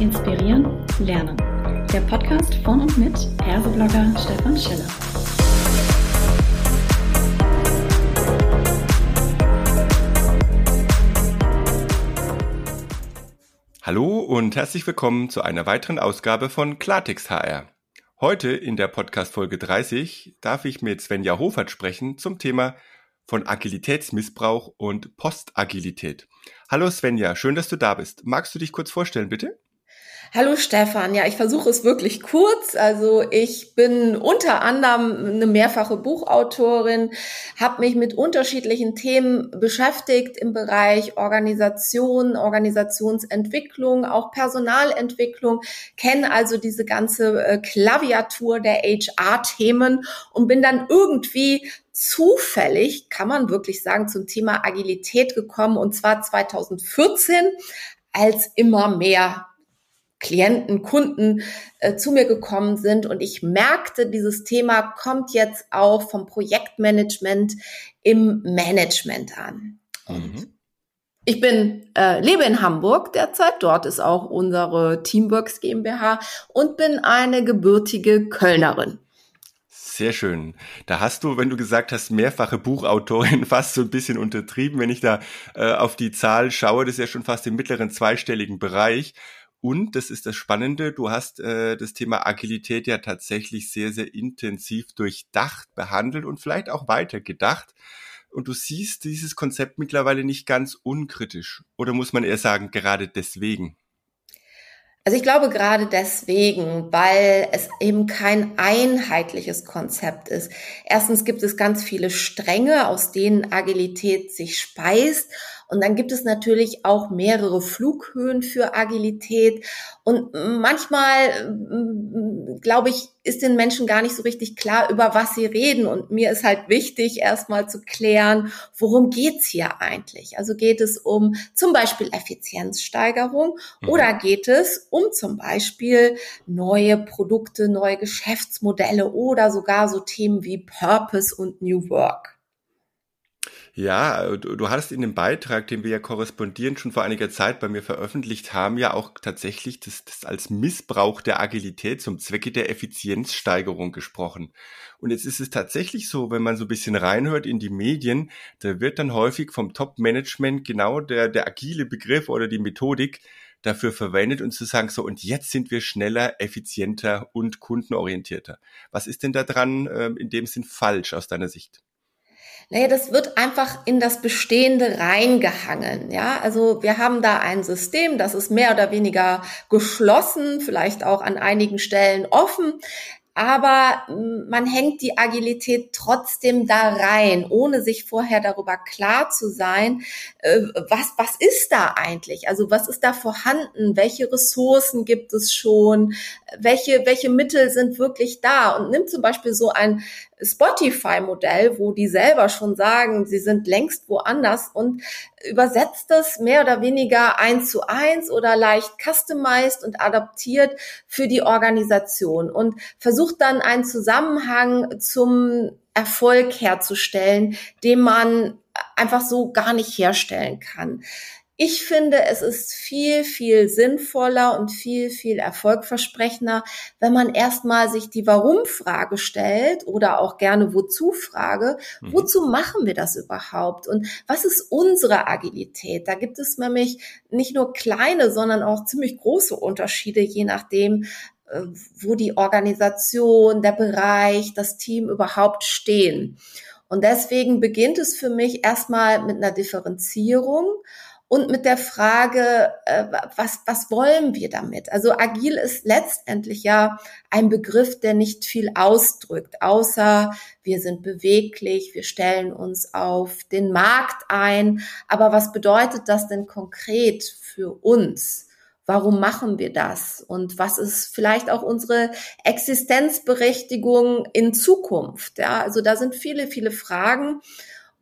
Inspirieren, Lernen. Der Podcast von und mit Herseblogger Stefan Schiller. Hallo und herzlich willkommen zu einer weiteren Ausgabe von Klartext HR. Heute in der Podcast Folge 30 darf ich mit Svenja Hofert sprechen zum Thema von Agilitätsmissbrauch und Postagilität. Hallo Svenja, schön, dass du da bist. Magst du dich kurz vorstellen, bitte? Hallo Stefan, ja, ich versuche es wirklich kurz. Also ich bin unter anderem eine mehrfache Buchautorin, habe mich mit unterschiedlichen Themen beschäftigt im Bereich Organisation, Organisationsentwicklung, auch Personalentwicklung, kenne also diese ganze äh, Klaviatur der HR-Themen und bin dann irgendwie zufällig, kann man wirklich sagen, zum Thema Agilität gekommen und zwar 2014, als immer mehr Klienten, Kunden äh, zu mir gekommen sind und ich merkte, dieses Thema kommt jetzt auch vom Projektmanagement im Management an. Mhm. Ich bin äh, lebe in Hamburg derzeit, dort ist auch unsere Teamworks GmbH und bin eine gebürtige Kölnerin. Sehr schön. Da hast du, wenn du gesagt hast, mehrfache Buchautorin, fast so ein bisschen untertrieben. Wenn ich da äh, auf die Zahl schaue, das ist ja schon fast im mittleren zweistelligen Bereich. Und das ist das Spannende, du hast äh, das Thema Agilität ja tatsächlich sehr, sehr intensiv durchdacht, behandelt und vielleicht auch weitergedacht. Und du siehst dieses Konzept mittlerweile nicht ganz unkritisch. Oder muss man eher sagen, gerade deswegen? Also ich glaube gerade deswegen, weil es eben kein einheitliches Konzept ist. Erstens gibt es ganz viele Stränge, aus denen Agilität sich speist. Und dann gibt es natürlich auch mehrere Flughöhen für Agilität. Und manchmal, mm, glaube ich, ist den Menschen gar nicht so richtig klar, über was sie reden. Und mir ist halt wichtig, erstmal zu klären, worum geht's hier eigentlich? Also geht es um zum Beispiel Effizienzsteigerung mhm. oder geht es um zum Beispiel neue Produkte, neue Geschäftsmodelle oder sogar so Themen wie Purpose und New Work? Ja, du, hattest in dem Beitrag, den wir ja korrespondierend schon vor einiger Zeit bei mir veröffentlicht haben, ja auch tatsächlich das, das als Missbrauch der Agilität zum Zwecke der Effizienzsteigerung gesprochen. Und jetzt ist es tatsächlich so, wenn man so ein bisschen reinhört in die Medien, da wird dann häufig vom Top-Management genau der, der agile Begriff oder die Methodik dafür verwendet und zu sagen, so und jetzt sind wir schneller, effizienter und kundenorientierter. Was ist denn da dran äh, in dem Sinn falsch aus deiner Sicht? Naja, das wird einfach in das Bestehende reingehangen. Ja, also wir haben da ein System, das ist mehr oder weniger geschlossen, vielleicht auch an einigen Stellen offen aber man hängt die Agilität trotzdem da rein, ohne sich vorher darüber klar zu sein, äh, was, was ist da eigentlich? Also was ist da vorhanden? Welche Ressourcen gibt es schon? Welche, welche Mittel sind wirklich da? Und nimmt zum Beispiel so ein Spotify-Modell, wo die selber schon sagen, sie sind längst woanders und übersetzt das mehr oder weniger eins zu eins oder leicht customized und adaptiert für die Organisation und versucht dann einen Zusammenhang zum Erfolg herzustellen, den man einfach so gar nicht herstellen kann. Ich finde, es ist viel, viel sinnvoller und viel, viel erfolgversprechender, wenn man erstmal sich die Warum-Frage stellt oder auch gerne Wozu-Frage. Mhm. Wozu machen wir das überhaupt? Und was ist unsere Agilität? Da gibt es nämlich nicht nur kleine, sondern auch ziemlich große Unterschiede, je nachdem, äh, wo die Organisation, der Bereich, das Team überhaupt stehen. Und deswegen beginnt es für mich erstmal mit einer Differenzierung und mit der Frage, äh, was, was wollen wir damit? Also agil ist letztendlich ja ein Begriff, der nicht viel ausdrückt, außer wir sind beweglich, wir stellen uns auf den Markt ein. Aber was bedeutet das denn konkret für uns? Warum machen wir das? Und was ist vielleicht auch unsere Existenzberechtigung in Zukunft? Ja, also da sind viele, viele Fragen.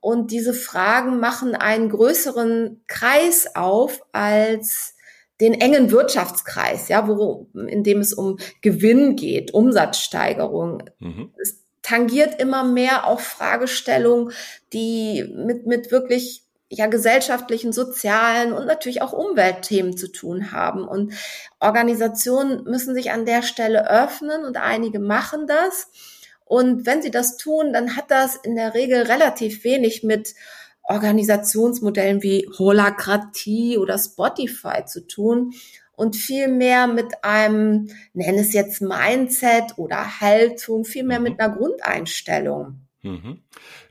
Und diese Fragen machen einen größeren Kreis auf als den engen Wirtschaftskreis, ja, wo, in dem es um Gewinn geht, Umsatzsteigerung. Mhm. Es tangiert immer mehr auch Fragestellungen, die mit, mit wirklich ja gesellschaftlichen, sozialen und natürlich auch Umweltthemen zu tun haben. Und Organisationen müssen sich an der Stelle öffnen und einige machen das. Und wenn sie das tun, dann hat das in der Regel relativ wenig mit Organisationsmodellen wie Holakratie oder Spotify zu tun und viel mehr mit einem, nenn es jetzt Mindset oder Haltung, viel mehr mit mhm. einer Grundeinstellung. Mhm.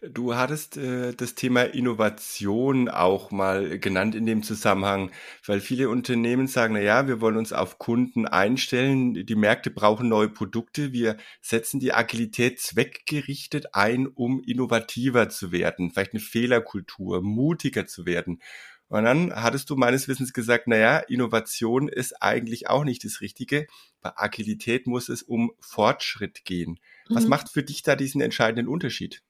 Du hattest äh, das Thema Innovation auch mal genannt in dem Zusammenhang, weil viele Unternehmen sagen, na ja, wir wollen uns auf Kunden einstellen, die Märkte brauchen neue Produkte, wir setzen die Agilität zweckgerichtet ein, um innovativer zu werden, vielleicht eine Fehlerkultur, mutiger zu werden. Und dann hattest du meines Wissens gesagt, naja, Innovation ist eigentlich auch nicht das Richtige. Bei Agilität muss es um Fortschritt gehen. Was mhm. macht für dich da diesen entscheidenden Unterschied?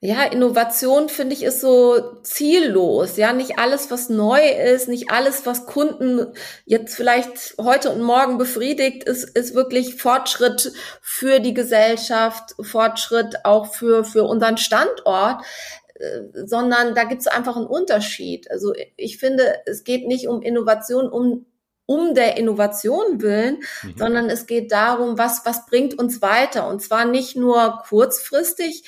Ja, Innovation finde ich ist so ziellos. Ja, nicht alles, was neu ist, nicht alles, was Kunden jetzt vielleicht heute und morgen befriedigt, ist, ist wirklich Fortschritt für die Gesellschaft, Fortschritt auch für, für unseren Standort. Äh, sondern da gibt es einfach einen Unterschied. Also ich finde, es geht nicht um Innovation, um um der Innovation willen, mhm. sondern es geht darum, was, was bringt uns weiter. Und zwar nicht nur kurzfristig.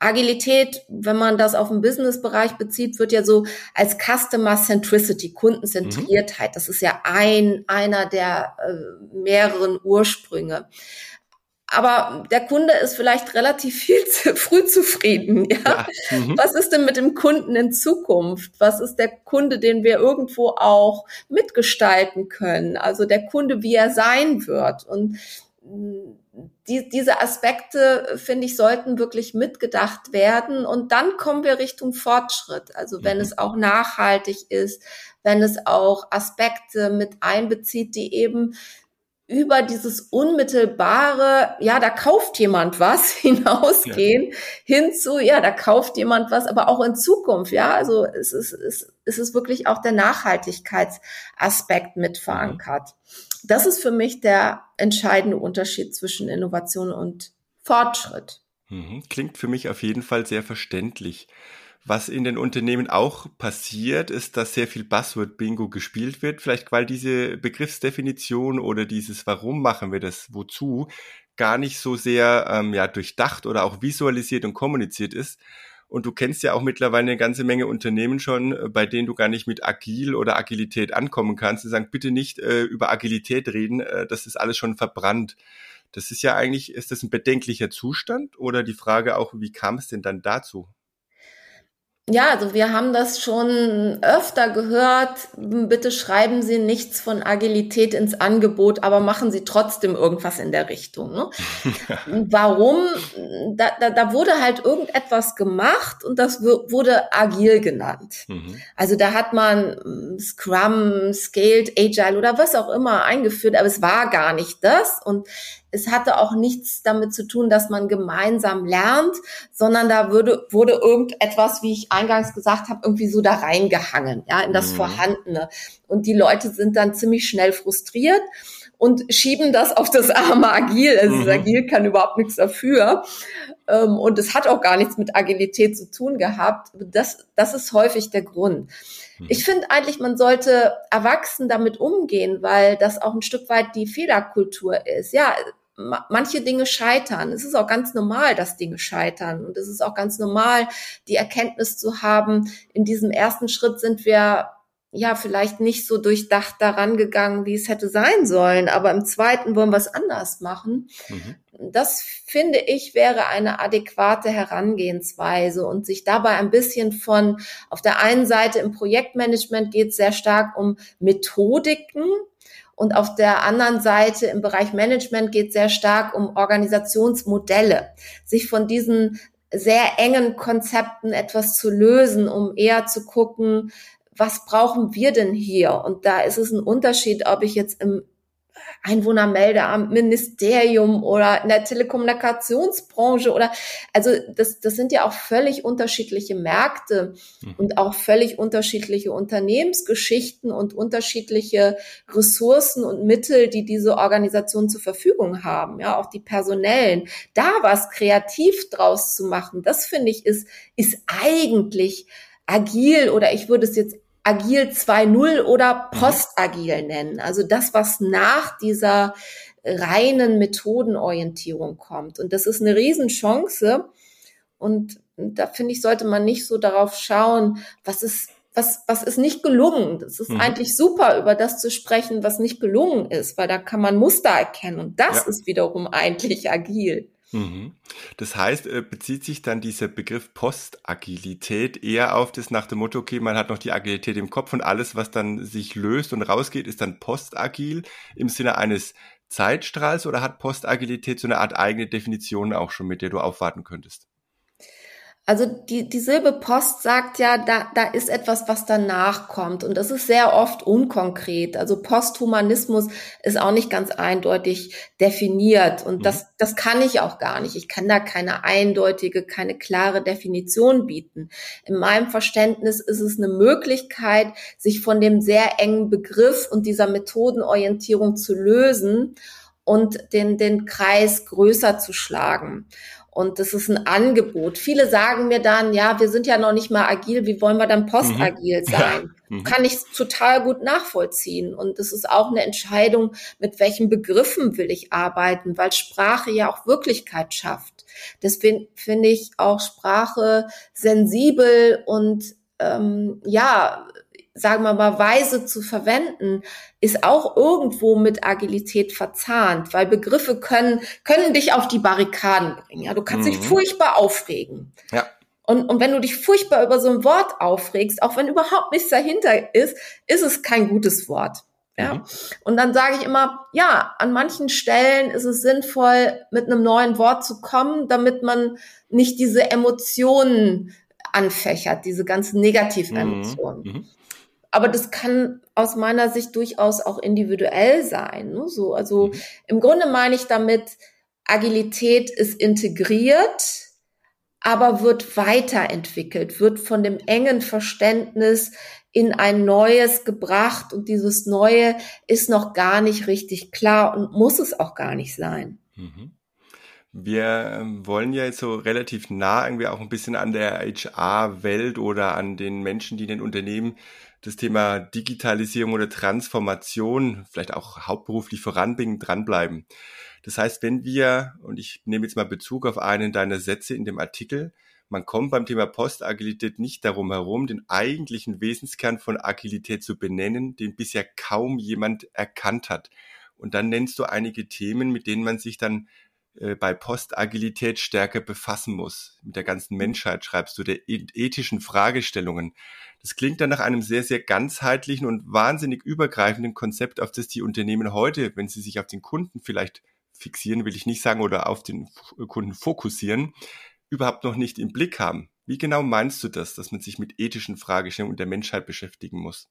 Agilität, wenn man das auf den Business-Bereich bezieht, wird ja so als Customer Centricity, Kundenzentriertheit, mhm. das ist ja ein, einer der äh, mehreren Ursprünge aber der Kunde ist vielleicht relativ viel zu früh zufrieden. Ja? ja. Mhm. Was ist denn mit dem Kunden in Zukunft? Was ist der Kunde, den wir irgendwo auch mitgestalten können? Also der Kunde, wie er sein wird. Und mm, die, diese Aspekte, finde ich, sollten wirklich mitgedacht werden. Und dann kommen wir Richtung Fortschritt. Also wenn mhm. es auch nachhaltig ist, wenn es auch Aspekte mit einbezieht, die eben über dieses unmittelbare, ja, da kauft jemand was hinausgehen, ja. hin zu, ja, da kauft jemand was, aber auch in Zukunft, ja, also es ist, es, es ist wirklich auch der Nachhaltigkeitsaspekt mit verankert. Mhm. Das ist für mich der entscheidende Unterschied zwischen Innovation und Fortschritt. Mhm. Klingt für mich auf jeden Fall sehr verständlich. Was in den Unternehmen auch passiert, ist, dass sehr viel Buzzword-Bingo gespielt wird, vielleicht weil diese Begriffsdefinition oder dieses Warum machen wir das, wozu, gar nicht so sehr ähm, ja, durchdacht oder auch visualisiert und kommuniziert ist. Und du kennst ja auch mittlerweile eine ganze Menge Unternehmen schon, äh, bei denen du gar nicht mit Agil oder Agilität ankommen kannst. Die sagen, bitte nicht äh, über Agilität reden, äh, das ist alles schon verbrannt. Das ist ja eigentlich, ist das ein bedenklicher Zustand oder die Frage auch, wie kam es denn dann dazu? Ja, also wir haben das schon öfter gehört. Bitte schreiben Sie nichts von Agilität ins Angebot, aber machen Sie trotzdem irgendwas in der Richtung. Ne? Warum? Da, da, da wurde halt irgendetwas gemacht und das wurde agil genannt. Mhm. Also da hat man hm, Scrum, Scaled, Agile oder was auch immer eingeführt, aber es war gar nicht das. Und es hatte auch nichts damit zu tun, dass man gemeinsam lernt, sondern da würde, wurde irgendetwas, wie ich eingangs gesagt habe, irgendwie so da reingehangen, ja, in das mhm. Vorhandene. Und die Leute sind dann ziemlich schnell frustriert und schieben das auf das arme Agil. Also mhm. Agil kann überhaupt nichts dafür. Ähm, und es hat auch gar nichts mit Agilität zu tun gehabt. Das, das ist häufig der Grund. Mhm. Ich finde eigentlich, man sollte erwachsen damit umgehen, weil das auch ein Stück weit die Fehlerkultur ist. Ja, manche Dinge scheitern. Es ist auch ganz normal, dass Dinge scheitern. Und es ist auch ganz normal, die Erkenntnis zu haben, in diesem ersten Schritt sind wir ja vielleicht nicht so durchdacht daran gegangen, wie es hätte sein sollen. Aber im zweiten wollen wir es anders machen. Mhm. Das finde ich wäre eine adäquate Herangehensweise und sich dabei ein bisschen von, auf der einen Seite im Projektmanagement geht es sehr stark um Methodiken, und auf der anderen Seite im Bereich Management geht es sehr stark um Organisationsmodelle, sich von diesen sehr engen Konzepten etwas zu lösen, um eher zu gucken, was brauchen wir denn hier? Und da ist es ein Unterschied, ob ich jetzt im Einwohnermeldeamt, Ministerium oder in der Telekommunikationsbranche oder also das, das sind ja auch völlig unterschiedliche Märkte mhm. und auch völlig unterschiedliche Unternehmensgeschichten und unterschiedliche Ressourcen und Mittel, die diese Organisationen zur Verfügung haben, ja, auch die personellen. Da was kreativ draus zu machen, das finde ich ist, ist eigentlich agil oder ich würde es jetzt agil 2.0 oder mhm. postagil nennen. Also das, was nach dieser reinen Methodenorientierung kommt. Und das ist eine Riesenchance. Und da finde ich, sollte man nicht so darauf schauen, was ist, was, was ist nicht gelungen. Das ist mhm. eigentlich super, über das zu sprechen, was nicht gelungen ist, weil da kann man Muster erkennen. Und das ja. ist wiederum eigentlich agil. Mhm. Das heißt, äh, bezieht sich dann dieser Begriff Postagilität eher auf das nach dem Motto, okay, man hat noch die Agilität im Kopf und alles, was dann sich löst und rausgeht, ist dann postagil im Sinne eines Zeitstrahls oder hat Postagilität so eine Art eigene Definition auch schon, mit der du aufwarten könntest? Also die, die Silbe Post sagt ja, da, da ist etwas, was danach kommt. Und das ist sehr oft unkonkret. Also Posthumanismus ist auch nicht ganz eindeutig definiert. Und das, mhm. das kann ich auch gar nicht. Ich kann da keine eindeutige, keine klare Definition bieten. In meinem Verständnis ist es eine Möglichkeit, sich von dem sehr engen Begriff und dieser Methodenorientierung zu lösen und den, den Kreis größer zu schlagen. Und das ist ein Angebot. Viele sagen mir dann, ja, wir sind ja noch nicht mal agil, wie wollen wir dann postagil mhm. sein? Ja. Mhm. Kann ich total gut nachvollziehen. Und das ist auch eine Entscheidung, mit welchen Begriffen will ich arbeiten, weil Sprache ja auch Wirklichkeit schafft. Deswegen finde ich auch Sprache sensibel und ähm, ja, sagen wir mal, weise zu verwenden, ist auch irgendwo mit Agilität verzahnt, weil Begriffe können, können dich auf die Barrikaden bringen. Ja, du kannst mhm. dich furchtbar aufregen. Ja. Und, und wenn du dich furchtbar über so ein Wort aufregst, auch wenn überhaupt nichts dahinter ist, ist es kein gutes Wort. Ja. Mhm. Und dann sage ich immer, ja, an manchen Stellen ist es sinnvoll, mit einem neuen Wort zu kommen, damit man nicht diese Emotionen anfächert, diese ganzen negativen mhm. Emotionen. Mhm. Aber das kann aus meiner Sicht durchaus auch individuell sein. Ne? So, also mhm. im Grunde meine ich damit, Agilität ist integriert, aber wird weiterentwickelt, wird von dem engen Verständnis in ein neues gebracht und dieses Neue ist noch gar nicht richtig klar und muss es auch gar nicht sein. Mhm. Wir ähm, wollen ja jetzt so relativ nah irgendwie auch ein bisschen an der HR-Welt oder an den Menschen, die in den Unternehmen das Thema Digitalisierung oder Transformation vielleicht auch hauptberuflich voranbringen, dranbleiben. Das heißt, wenn wir, und ich nehme jetzt mal Bezug auf einen deiner Sätze in dem Artikel, man kommt beim Thema Postagilität nicht darum herum, den eigentlichen Wesenskern von Agilität zu benennen, den bisher kaum jemand erkannt hat. Und dann nennst du einige Themen, mit denen man sich dann äh, bei Postagilität stärker befassen muss. Mit der ganzen Menschheit schreibst du, der ethischen Fragestellungen. Das klingt dann nach einem sehr, sehr ganzheitlichen und wahnsinnig übergreifenden Konzept, auf das die Unternehmen heute, wenn sie sich auf den Kunden vielleicht fixieren, will ich nicht sagen, oder auf den Kunden fokussieren, überhaupt noch nicht im Blick haben. Wie genau meinst du das, dass man sich mit ethischen Fragestellungen der Menschheit beschäftigen muss?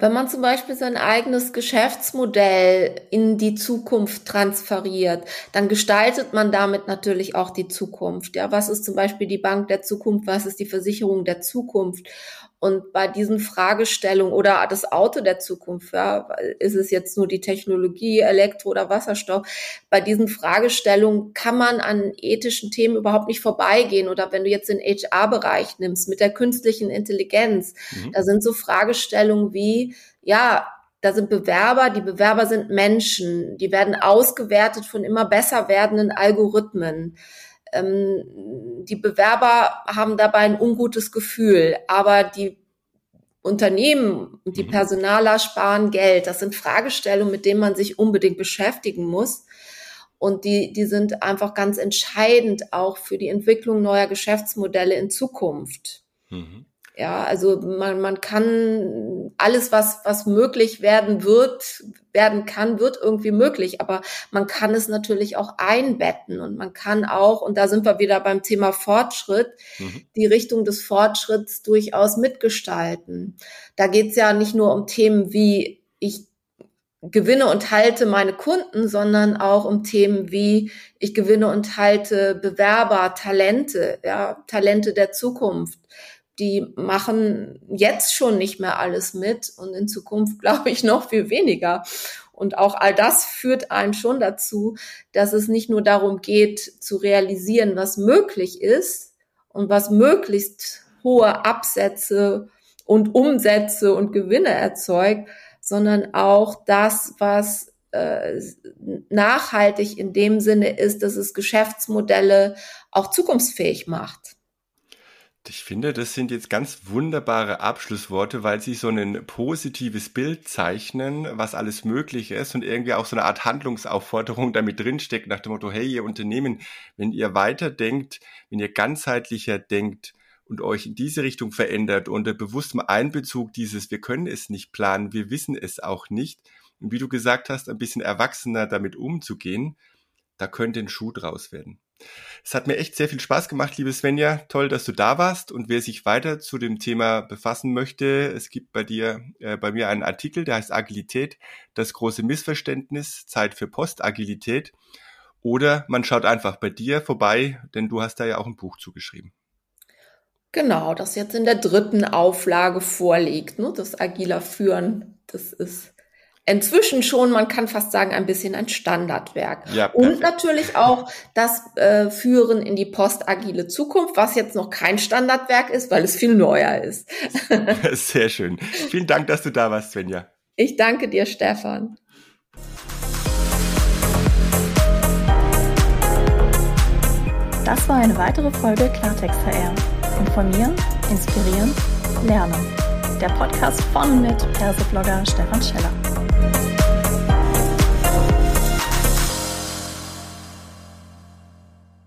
Wenn man zum Beispiel sein eigenes Geschäftsmodell in die Zukunft transferiert, dann gestaltet man damit natürlich auch die Zukunft. Ja, was ist zum Beispiel die Bank der Zukunft? Was ist die Versicherung der Zukunft? Und bei diesen Fragestellungen oder das Auto der Zukunft, ja, ist es jetzt nur die Technologie, Elektro oder Wasserstoff? Bei diesen Fragestellungen kann man an ethischen Themen überhaupt nicht vorbeigehen. Oder wenn du jetzt den HR-Bereich nimmst mit der künstlichen Intelligenz, mhm. da sind so Fragestellungen wie, ja, da sind Bewerber, die Bewerber sind Menschen, die werden ausgewertet von immer besser werdenden Algorithmen ähm, die Bewerber haben dabei ein ungutes Gefühl, aber die Unternehmen und die mhm. Personaler sparen Geld. Das sind Fragestellungen, mit denen man sich unbedingt beschäftigen muss. Und die, die sind einfach ganz entscheidend auch für die Entwicklung neuer Geschäftsmodelle in Zukunft. Mhm. Ja, also man, man kann alles, was, was möglich werden wird, werden kann, wird irgendwie möglich. Aber man kann es natürlich auch einbetten und man kann auch, und da sind wir wieder beim Thema Fortschritt, mhm. die Richtung des Fortschritts durchaus mitgestalten. Da geht es ja nicht nur um Themen wie ich gewinne und halte meine Kunden, sondern auch um Themen wie ich gewinne und halte Bewerber, Talente, ja, Talente der Zukunft die machen jetzt schon nicht mehr alles mit und in Zukunft glaube ich noch viel weniger. Und auch all das führt einen schon dazu, dass es nicht nur darum geht, zu realisieren, was möglich ist und was möglichst hohe Absätze und Umsätze und Gewinne erzeugt, sondern auch das, was äh, nachhaltig in dem Sinne ist, dass es Geschäftsmodelle auch zukunftsfähig macht. Ich finde, das sind jetzt ganz wunderbare Abschlussworte, weil sie so ein positives Bild zeichnen, was alles möglich ist und irgendwie auch so eine Art Handlungsaufforderung damit drinsteckt, nach dem Motto, hey, ihr Unternehmen, wenn ihr weiterdenkt, wenn ihr ganzheitlicher denkt und euch in diese Richtung verändert unter bewusstem Einbezug dieses, wir können es nicht planen, wir wissen es auch nicht, und wie du gesagt hast, ein bisschen erwachsener damit umzugehen, da könnte ein Schuh draus werden. Es hat mir echt sehr viel Spaß gemacht, liebe Svenja. Toll, dass du da warst. Und wer sich weiter zu dem Thema befassen möchte, es gibt bei dir, äh, bei mir einen Artikel, der heißt Agilität, das große Missverständnis, Zeit für Postagilität. Oder man schaut einfach bei dir vorbei, denn du hast da ja auch ein Buch zugeschrieben. Genau, das jetzt in der dritten Auflage vorliegt, ne? das agiler Führen. Das ist inzwischen schon, man kann fast sagen, ein bisschen ein Standardwerk. Ja, und natürlich auch das äh, Führen in die postagile Zukunft, was jetzt noch kein Standardwerk ist, weil es viel neuer ist. Sehr schön. Vielen Dank, dass du da warst, Svenja. Ich danke dir, Stefan. Das war eine weitere Folge Klartext HR. Informieren, inspirieren, lernen. Der Podcast von mit Perseblogger Stefan Scheller. Bye.